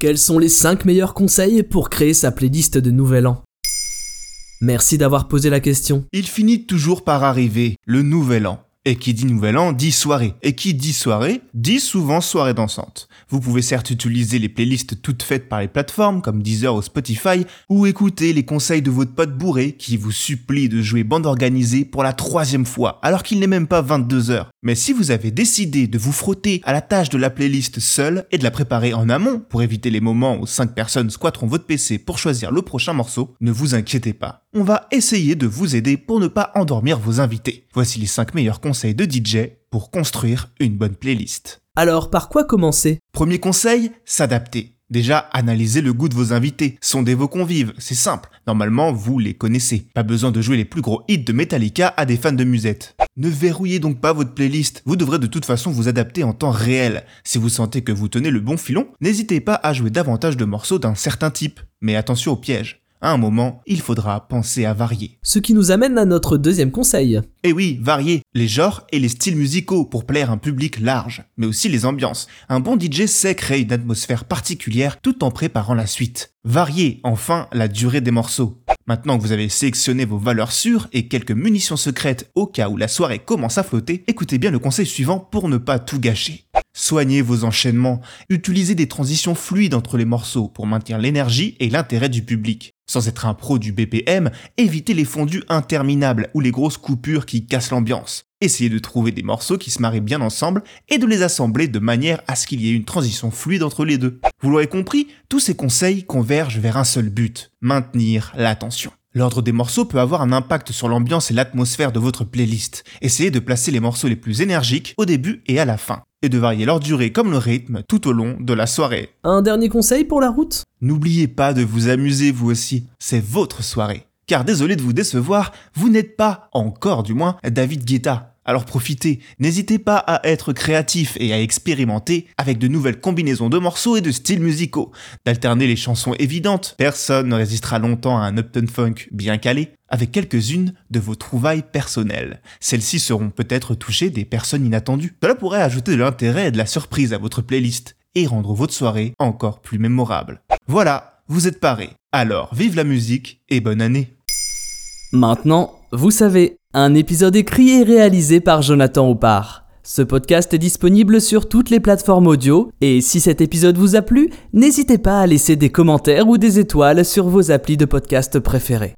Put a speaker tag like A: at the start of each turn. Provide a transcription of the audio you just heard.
A: Quels sont les 5 meilleurs conseils pour créer sa playlist de Nouvel An? Merci d'avoir posé la question.
B: Il finit toujours par arriver, le Nouvel An. Et qui dit nouvel an dit soirée. Et qui dit soirée dit souvent soirée dansante. Vous pouvez certes utiliser les playlists toutes faites par les plateformes comme Deezer ou Spotify, ou écouter les conseils de votre pote bourré qui vous supplie de jouer bande organisée pour la troisième fois, alors qu'il n'est même pas 22 heures. Mais si vous avez décidé de vous frotter à la tâche de la playlist seule et de la préparer en amont pour éviter les moments où 5 personnes squatteront votre PC pour choisir le prochain morceau, ne vous inquiétez pas. On va essayer de vous aider pour ne pas endormir vos invités. Voici les 5 meilleurs conseils de DJ pour construire une bonne playlist.
A: Alors, par quoi commencer?
B: Premier conseil, s'adapter. Déjà, analysez le goût de vos invités, sondez vos convives, c'est simple. Normalement, vous les connaissez. Pas besoin de jouer les plus gros hits de Metallica à des fans de musette. Ne verrouillez donc pas votre playlist, vous devrez de toute façon vous adapter en temps réel. Si vous sentez que vous tenez le bon filon, n'hésitez pas à jouer davantage de morceaux d'un certain type. Mais attention au piège. À un moment, il faudra penser à varier.
A: Ce qui nous amène à notre deuxième conseil.
B: Et oui, varier les genres et les styles musicaux pour plaire un public large, mais aussi les ambiances. Un bon DJ sait créer une atmosphère particulière tout en préparant la suite. Varier enfin la durée des morceaux. Maintenant que vous avez sélectionné vos valeurs sûres et quelques munitions secrètes au cas où la soirée commence à flotter, écoutez bien le conseil suivant pour ne pas tout gâcher. Soignez vos enchaînements, utilisez des transitions fluides entre les morceaux pour maintenir l'énergie et l'intérêt du public. Sans être un pro du BPM, évitez les fondus interminables ou les grosses coupures qui cassent l'ambiance. Essayez de trouver des morceaux qui se marient bien ensemble et de les assembler de manière à ce qu'il y ait une transition fluide entre les deux. Vous l'aurez compris, tous ces conseils convergent vers un seul but, maintenir l'attention. L'ordre des morceaux peut avoir un impact sur l'ambiance et l'atmosphère de votre playlist. Essayez de placer les morceaux les plus énergiques au début et à la fin et de varier leur durée comme le rythme tout au long de la soirée.
A: Un dernier conseil pour la route?
B: N'oubliez pas de vous amuser vous aussi, c'est votre soirée. Car désolé de vous décevoir, vous n'êtes pas, encore du moins, David Guetta. Alors profitez, n'hésitez pas à être créatif et à expérimenter avec de nouvelles combinaisons de morceaux et de styles musicaux, d'alterner les chansons évidentes, personne ne résistera longtemps à un Upton Funk bien calé, avec quelques-unes de vos trouvailles personnelles. Celles-ci seront peut-être touchées des personnes inattendues. Cela pourrait ajouter de l'intérêt et de la surprise à votre playlist et rendre votre soirée encore plus mémorable. Voilà, vous êtes parés. Alors, vive la musique et bonne année.
A: Maintenant, vous savez, un épisode écrit et réalisé par Jonathan Oppard. Ce podcast est disponible sur toutes les plateformes audio et si cet épisode vous a plu, n'hésitez pas à laisser des commentaires ou des étoiles sur vos applis de podcast préférés.